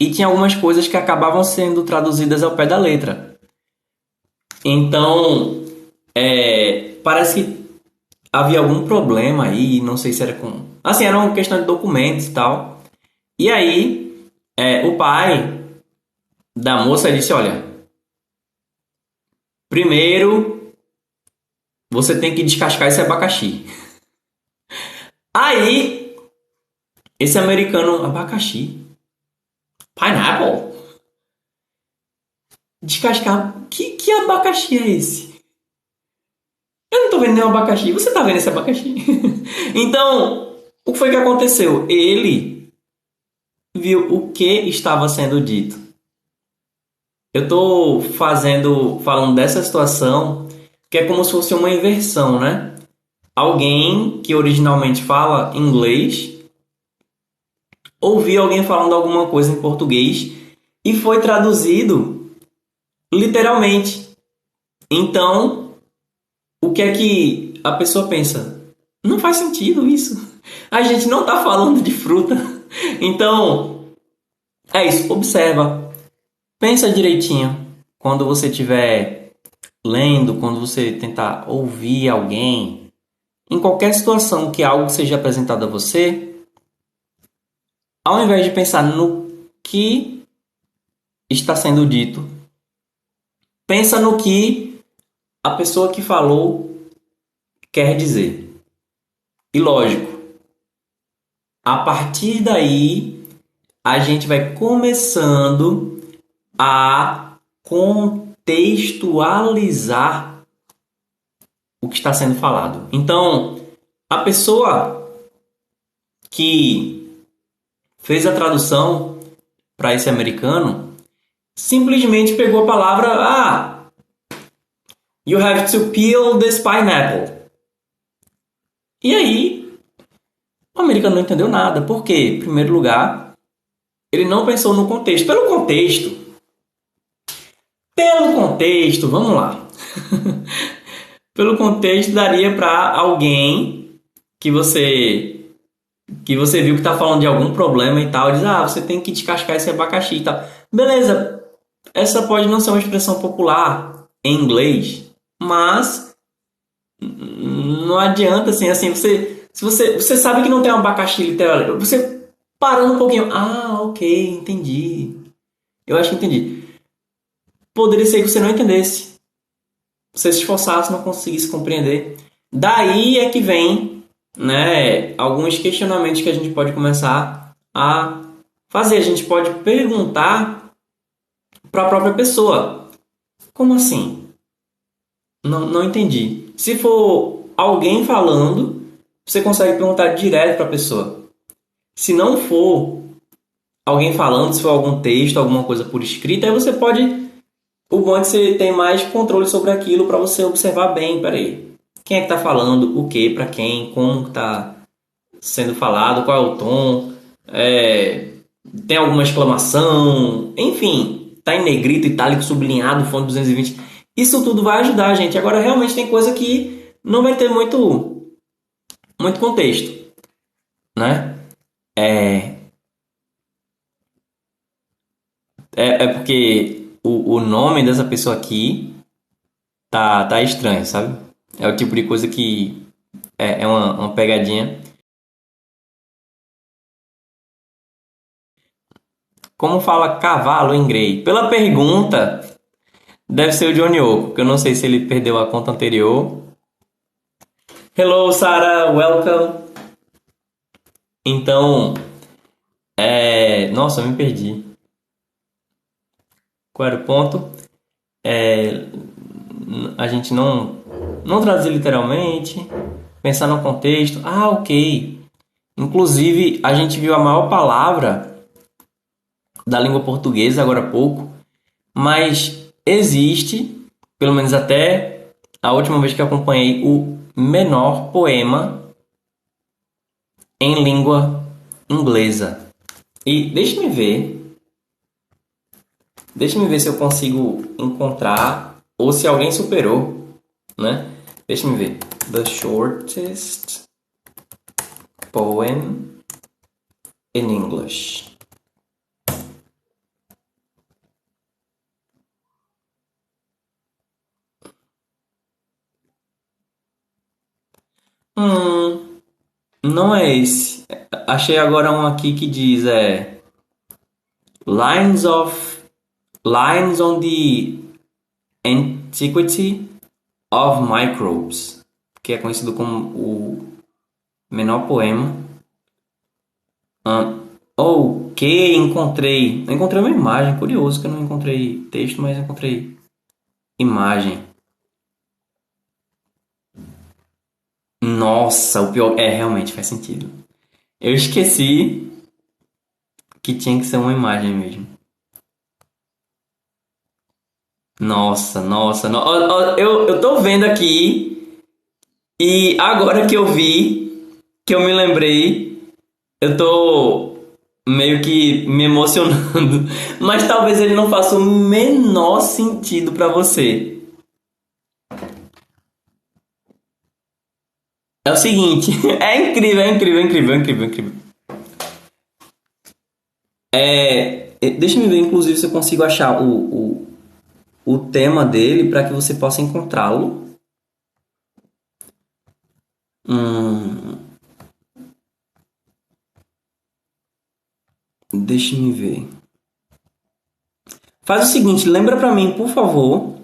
Speaker 1: e tinha algumas coisas que acabavam sendo traduzidas ao pé da letra. Então, é, parece que havia algum problema aí, não sei se era com. Assim, era uma questão de documentos e tal. E aí, é, o pai da moça disse: Olha, primeiro você tem que descascar esse abacaxi. Aí, esse americano, abacaxi, pineapple, descascar, que, que abacaxi é esse? Eu não tô vendo nenhum abacaxi, você tá vendo esse abacaxi? então, o que foi que aconteceu? Ele viu o que estava sendo dito. Eu tô fazendo, falando dessa situação, que é como se fosse uma inversão, né? alguém que originalmente fala inglês ouviu alguém falando alguma coisa em português e foi traduzido literalmente. Então, o que é que a pessoa pensa? Não faz sentido isso. A gente não está falando de fruta. Então, é isso. Observa. Pensa direitinho. Quando você estiver lendo, quando você tentar ouvir alguém, em qualquer situação que algo seja apresentado a você, ao invés de pensar no que está sendo dito, pensa no que a pessoa que falou quer dizer. E lógico, a partir daí a gente vai começando a contextualizar o que está sendo falado. Então, a pessoa que fez a tradução para esse americano simplesmente pegou a palavra ah, you have to peel this pineapple. E aí, o americano não entendeu nada. Por quê? Em primeiro lugar, ele não pensou no contexto. Pelo contexto, pelo contexto, vamos lá. pelo contexto daria para alguém que você que você viu que está falando de algum problema e tal, diz: "Ah, você tem que descascar esse abacaxi" e tal. Beleza. Essa pode não ser uma expressão popular em inglês, mas não adianta assim, assim, você se você você sabe que não tem um abacaxi literal, você parando um pouquinho, ah, OK, entendi. Eu acho que entendi. Poderia ser que você não entendesse você se esforçasse não conseguisse compreender. Daí é que vem né, alguns questionamentos que a gente pode começar a fazer, a gente pode perguntar para a própria pessoa. Como assim? Não, não entendi. Se for alguém falando, você consegue perguntar direto para a pessoa. Se não for alguém falando, se for algum texto, alguma coisa por escrito, aí você pode. O bom é que você tem mais controle sobre aquilo para você observar bem. Peraí, quem é que está falando, o que, para quem, como está sendo falado, qual é o tom, é, tem alguma exclamação, enfim, tá em negrito, itálico, sublinhado, fonte 220. Isso tudo vai ajudar gente. Agora, realmente tem coisa que não vai ter muito, muito contexto, né? É, é, é porque o, o nome dessa pessoa aqui tá, tá estranho, sabe? É o tipo de coisa que é, é uma, uma pegadinha. Como fala cavalo em grey? Pela pergunta, deve ser o Johnny Oco, que eu não sei se ele perdeu a conta anterior. Hello, Sarah, welcome. Então, é... Nossa, eu me perdi. Qual era o ponto? É... A gente não, não traduzir literalmente, pensar no contexto. Ah, ok. Inclusive, a gente viu a maior palavra da língua portuguesa agora há pouco, mas existe, pelo menos até a última vez que acompanhei, o menor poema em língua inglesa. E deixe-me ver. Deixe-me ver se eu consigo encontrar ou se alguém superou, né? Deixe-me ver. The shortest poem in English. Hum, não é esse. Achei agora um aqui que diz é Lines of Lines on the Antiquity of Microbes, que é conhecido como o menor poema. Um, ok, encontrei. Encontrei uma imagem, curioso que eu não encontrei texto, mas encontrei imagem. Nossa, o pior. É, realmente faz sentido. Eu esqueci que tinha que ser uma imagem mesmo. Nossa, nossa, no... eu, eu tô vendo aqui e agora que eu vi, que eu me lembrei, eu tô meio que me emocionando, mas talvez ele não faça o menor sentido para você. É o seguinte, é incrível, é incrível, é incrível, é incrível, é incrível. É, é deixa eu ver, inclusive, se eu consigo achar o, o, o tema dele para que você possa encontrá-lo. Hum, deixa me ver. Faz o seguinte, lembra para mim, por favor,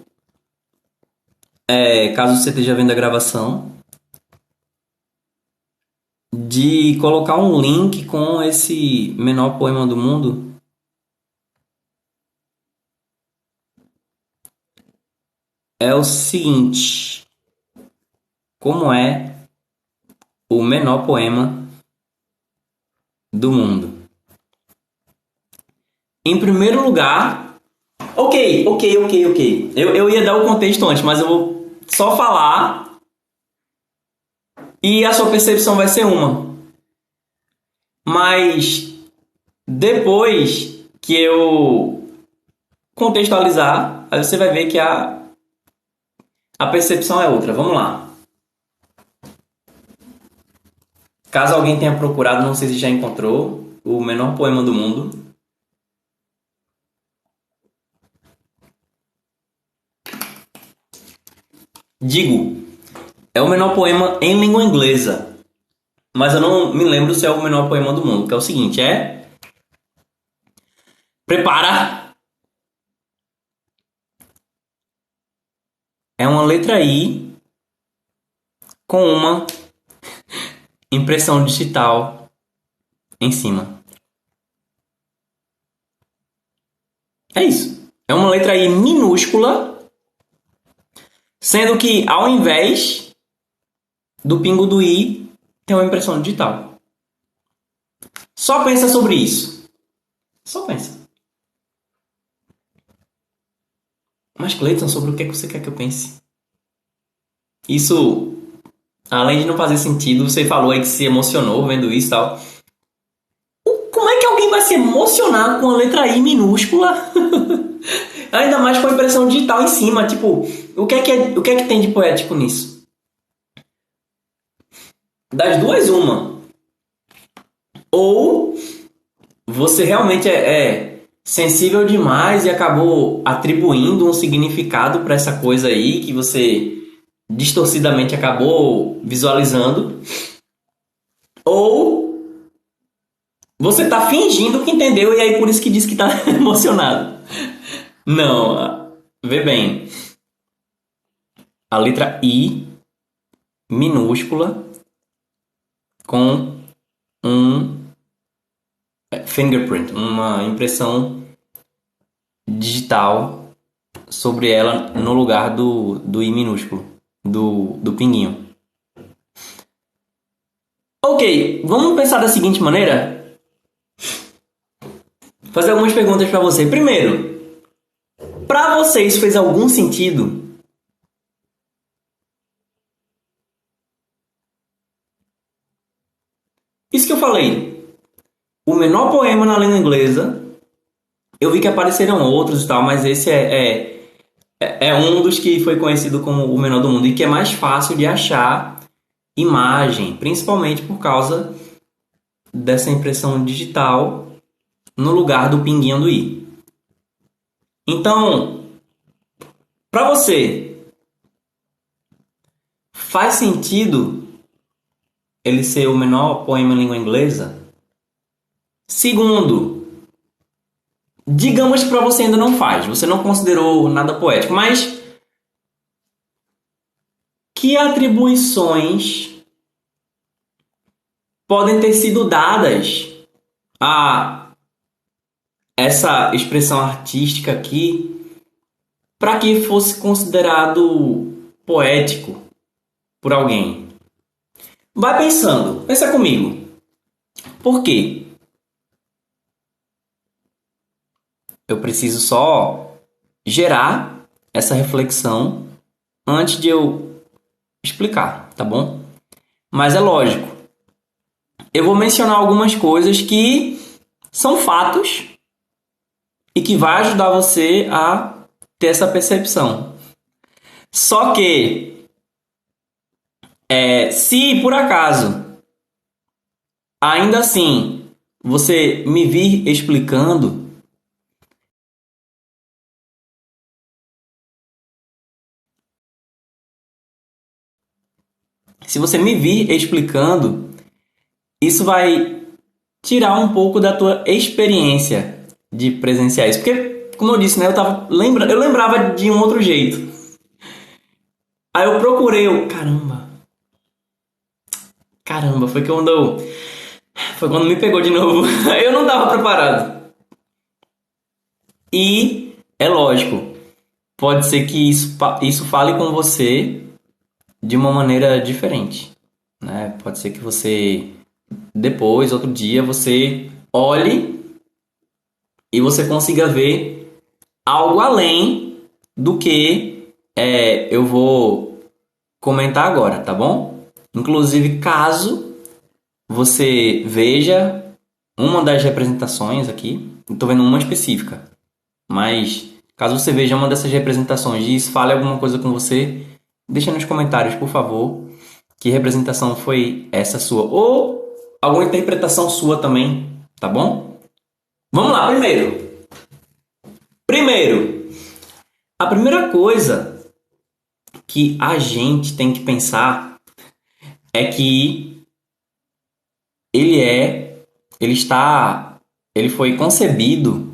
Speaker 1: é, caso você esteja vendo a gravação, de colocar um link com esse menor poema do mundo. É o seguinte: como é o menor poema do mundo? Em primeiro lugar, ok, ok, ok, ok. Eu, eu ia dar o contexto antes, mas eu vou só falar e a sua percepção vai ser uma. Mas depois que eu contextualizar, aí você vai ver que a, a percepção é outra. Vamos lá. Caso alguém tenha procurado, não sei se já encontrou, o menor poema do mundo. Digo, é o menor poema em língua inglesa. Mas eu não me lembro se é o menor poema do mundo, que é o seguinte, é Prepara. É uma letra I com uma impressão digital em cima. É isso. É uma letra I minúscula, sendo que ao invés do pingo do I tem uma impressão digital. Só pensa sobre isso. Só pensa. Mas, Cleiton, sobre o que, é que você quer que eu pense? Isso, além de não fazer sentido, você falou aí que se emocionou vendo isso e tal. Como é que alguém vai se emocionar com a letra I minúscula? Ainda mais com a impressão digital em cima. Tipo, o que é que, é, o que, é que tem de poético nisso? Das duas, uma. Ou você realmente é, é sensível demais e acabou atribuindo um significado para essa coisa aí que você distorcidamente acabou visualizando. Ou você está fingindo que entendeu e aí por isso que diz que está emocionado. Não, vê bem. A letra I minúscula com fingerprint, uma impressão digital sobre ela no lugar do, do I minúsculo, do, do pinguinho. Ok, vamos pensar da seguinte maneira. Fazer algumas perguntas para você. Primeiro, para você isso fez algum sentido? Isso que eu falei, o menor poema na língua inglesa. Eu vi que apareceram outros e tal, mas esse é, é, é um dos que foi conhecido como o menor do mundo e que é mais fácil de achar imagem, principalmente por causa dessa impressão digital no lugar do pinguinho do i. Então, para você, faz sentido ele ser o menor poema em língua inglesa? Segundo, digamos que para você ainda não faz, você não considerou nada poético, mas que atribuições podem ter sido dadas a essa expressão artística aqui para que fosse considerado poético por alguém? Vai pensando, pensa comigo. Por quê? Eu preciso só gerar essa reflexão antes de eu explicar, tá bom? Mas é lógico. Eu vou mencionar algumas coisas que são fatos e que vai ajudar você a ter essa percepção. Só que é, se por acaso ainda assim você me vir explicando se você me vir explicando, isso vai tirar um pouco da tua experiência de presenciar isso. Porque, como eu disse, né, eu, tava lembra, eu lembrava de um outro jeito. Aí eu procurei, eu, caramba. Caramba, foi que quando eu, foi quando me pegou de novo. eu não estava preparado. E é lógico, pode ser que isso, isso fale com você de uma maneira diferente. Né? Pode ser que você, depois, outro dia, você olhe e você consiga ver algo além do que é, eu vou comentar agora, tá bom? Inclusive, caso você veja uma das representações aqui, estou vendo uma específica, mas caso você veja uma dessas representações e isso fale alguma coisa com você, Deixa nos comentários, por favor, que representação foi essa sua. Ou alguma interpretação sua também, tá bom? Vamos lá, primeiro. Primeiro, a primeira coisa que a gente tem que pensar é que ele é, ele está, ele foi concebido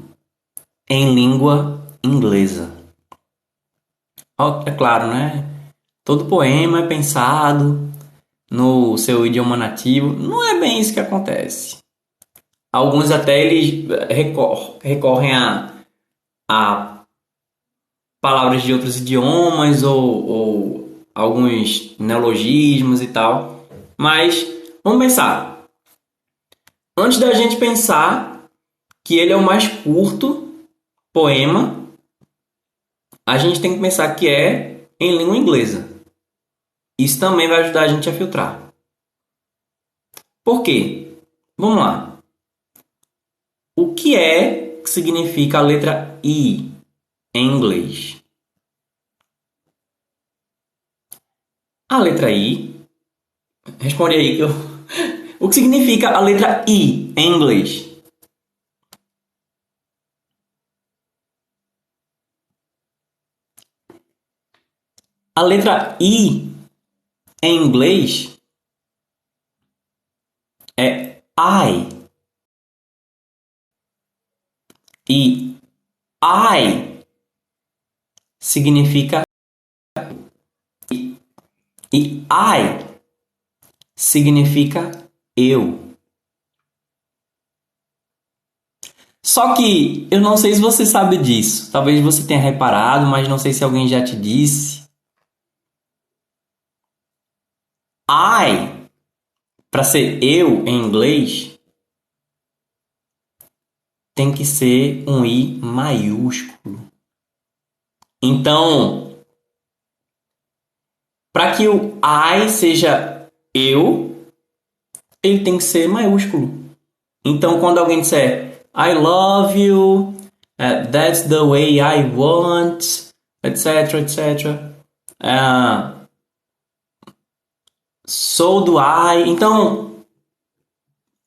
Speaker 1: em língua inglesa. É claro, né? Todo poema é pensado no seu idioma nativo. Não é bem isso que acontece. Alguns até eles recorrem a a palavras de outros idiomas ou, ou alguns neologismos e tal. Mas vamos pensar. Antes da gente pensar que ele é o mais curto poema, a gente tem que pensar que é em língua inglesa. Isso também vai ajudar a gente a filtrar. Por quê? Vamos lá. O que é que significa a letra I em inglês? A letra I. Responde aí que eu. O que significa a letra I em inglês? A letra I em inglês é I. E I significa e, I significa eu. Só que eu não sei se você sabe disso. Talvez você tenha reparado, mas não sei se alguém já te disse. I, para ser eu em inglês, tem que ser um I maiúsculo. Então, para que o I seja eu, ele tem que ser maiúsculo. Então, quando alguém disser I love you, uh, that's the way I want, etc, etc. Uh, Sou do I. Então,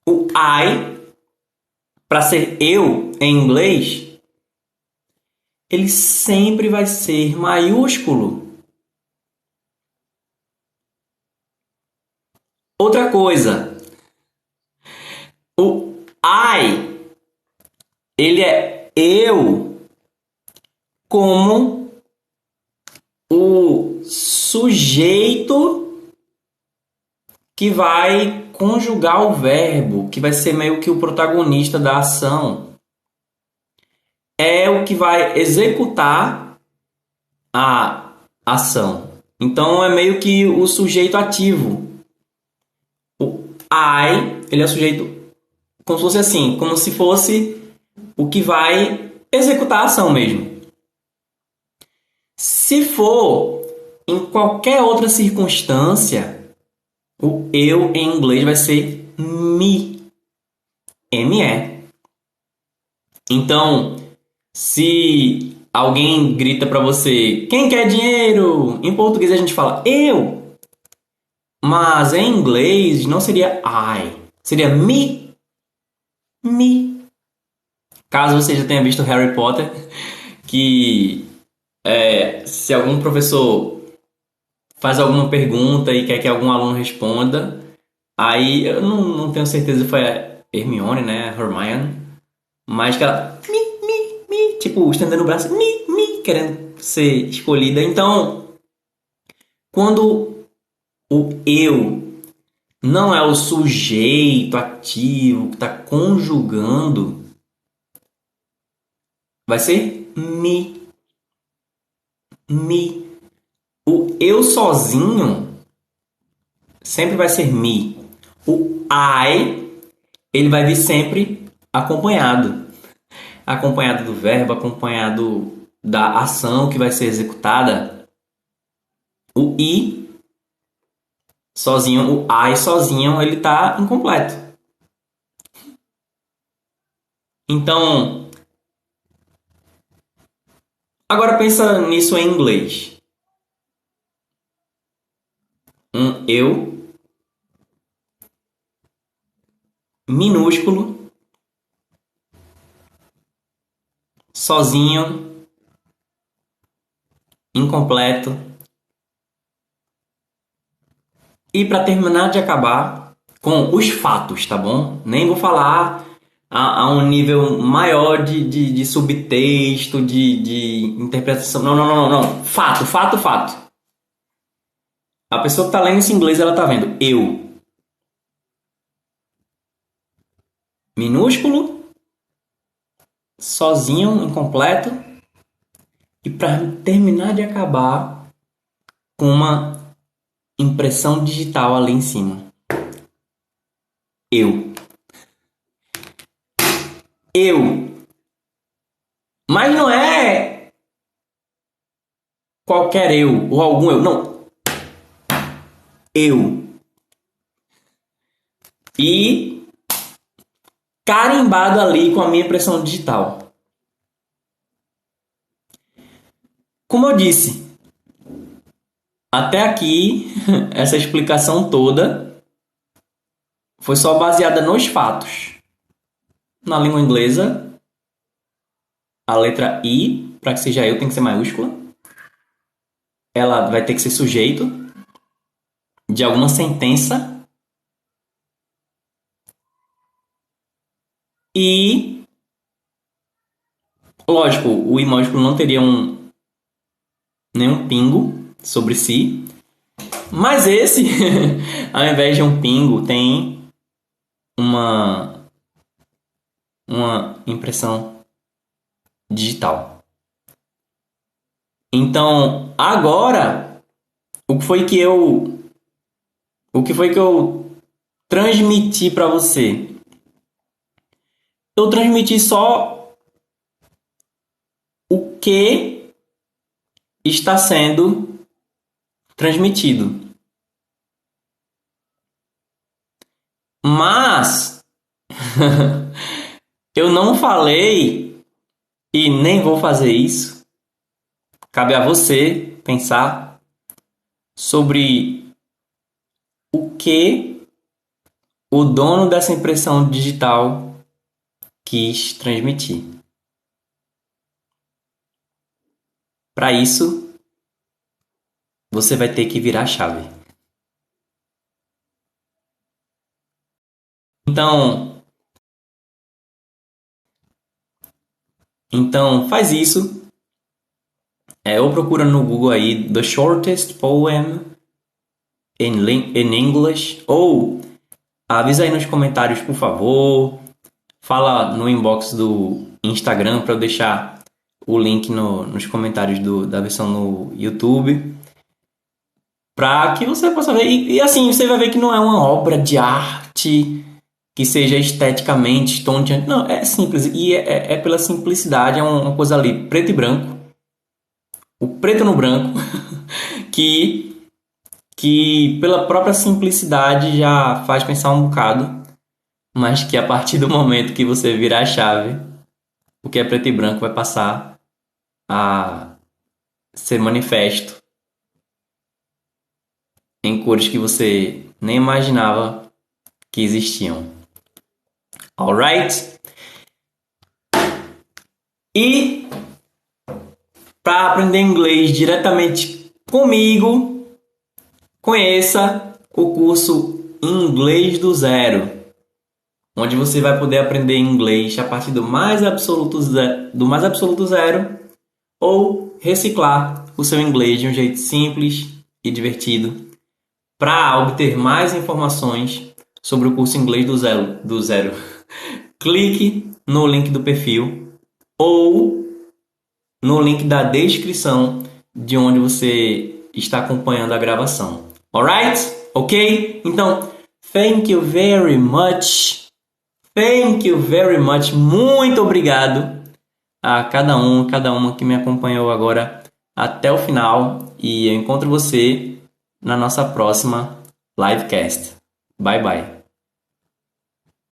Speaker 1: o I, para ser eu em inglês, ele sempre vai ser maiúsculo. Outra coisa, o I, ele é eu como o sujeito que vai conjugar o verbo, que vai ser meio que o protagonista da ação. É o que vai executar a ação. Então é meio que o sujeito ativo. O I, ele é sujeito como se fosse assim, como se fosse o que vai executar a ação mesmo. Se for em qualquer outra circunstância, o eu em inglês vai ser me. M-E. Então, se alguém grita para você, quem quer dinheiro? Em português a gente fala eu. Mas em inglês não seria I, seria me. Me. Caso você já tenha visto Harry Potter, que é, se algum professor faz alguma pergunta e quer que algum aluno responda. Aí eu não, não tenho certeza se foi a Hermione, né? Hermione. Mas que ela. Mi, mi, mi. Tipo, estendendo o braço. Mi, mi. Querendo ser escolhida. Então, quando o eu não é o sujeito ativo que está conjugando, vai ser me. Me. O eu sozinho sempre vai ser me. O I, ele vai vir sempre acompanhado. Acompanhado do verbo, acompanhado da ação que vai ser executada. O I, sozinho, o I sozinho, ele está incompleto. Então, agora pensa nisso em inglês um eu minúsculo, sozinho, incompleto. E para terminar de acabar com os fatos, tá bom? Nem vou falar a, a um nível maior de, de, de subtexto, de, de interpretação. Não, não, não, não. Fato, fato, fato. A pessoa que está lendo esse inglês, ela está vendo eu. Minúsculo, sozinho, incompleto, e para terminar de acabar com uma impressão digital ali em cima. Eu. Eu. Mas não é qualquer eu ou algum eu, não. Eu. E carimbado ali com a minha impressão digital. Como eu disse, até aqui, essa explicação toda foi só baseada nos fatos. Na língua inglesa, a letra I, para que seja eu, tem que ser maiúscula. Ela vai ter que ser sujeito de alguma sentença. E, lógico, o I maiúsculo não teria um, nenhum pingo sobre si. Mas esse, ao invés de um pingo, tem uma uma impressão digital. Então, agora o que foi que eu o que foi que eu transmiti para você? Eu transmiti só o que está sendo transmitido. Mas eu não falei e nem vou fazer isso. Cabe a você pensar sobre que o dono dessa impressão digital quis transmitir. Para isso, você vai ter que virar a chave. Então, então faz isso. É, ou procura no Google aí The Shortest Poem in, in English ou avisa aí nos comentários, por favor. Fala no inbox do Instagram para eu deixar o link no, nos comentários do, da versão no YouTube para que você possa ver. E, e, assim, você vai ver que não é uma obra de arte que seja esteticamente estonteante. Não, é simples. E é, é, é pela simplicidade, é uma coisa ali, preto e branco. O preto no branco, que, que pela própria simplicidade já faz pensar um bocado, mas que a partir do momento que você virar a chave, o que é preto e branco vai passar a ser manifesto em cores que você nem imaginava que existiam. Alright? E para aprender inglês diretamente comigo, conheça o curso Inglês do Zero, onde você vai poder aprender inglês a partir do mais absoluto zero, do mais absoluto zero ou reciclar o seu inglês de um jeito simples e divertido para obter mais informações sobre o curso inglês do zero, do zero, clique no link do perfil ou no link da descrição de onde você está acompanhando a gravação. Alright? Ok? Então, thank you very much. Thank you very much. Muito obrigado a cada um, cada uma que me acompanhou agora até o final e eu encontro você na nossa próxima livecast. Bye bye.